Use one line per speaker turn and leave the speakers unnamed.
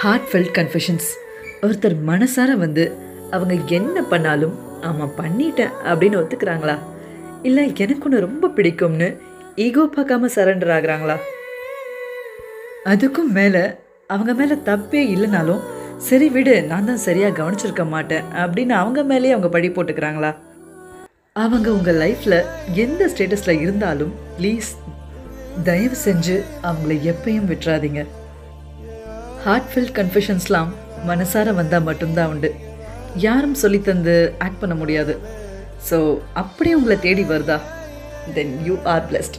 Heart felt confessions ஒருத்தர் மனசார வந்து அவங்க என்ன பண்ணாலும் ஆமாம் பண்ணிட்டேன் அப்படின்னு ஒத்துக்கிறாங்களா? இல்லை எனக்கு ஒன்று ரொம்ப பிடிக்கும்னு ஈகோ பார்க்காம சரண்டர் ஆகுறாங்களா? அதுக்கும் மேலே அவங்க மேலே தப்பே இல்லைனாலும் சரி விடு நான் தான் சரியாக கவனிச்சிருக்க மாட்டேன் அப்படின்னு அவங்க மேலேயே அவங்க பழி போட்டுக்கிறாங்களா? அவங்க உங்கள் லைஃப்பில் எந்த ஸ்டேட்டஸில் இருந்தாலும் ப்ளீஸ் தயவு செஞ்சு அவங்கள எப்பயும் விட்டுறாதீங்க. ஹார்ட்ஃபில் கன்ஃபெஷன்ஸ்லாம் மனசார வந்தால் மட்டும்தான் உண்டு. யாரும் சொல்லி தந்து ஆக்ட் பண்ண முடியாது. ஸோ அப்படி உங்களை தேடி வருதா? Then you are blessed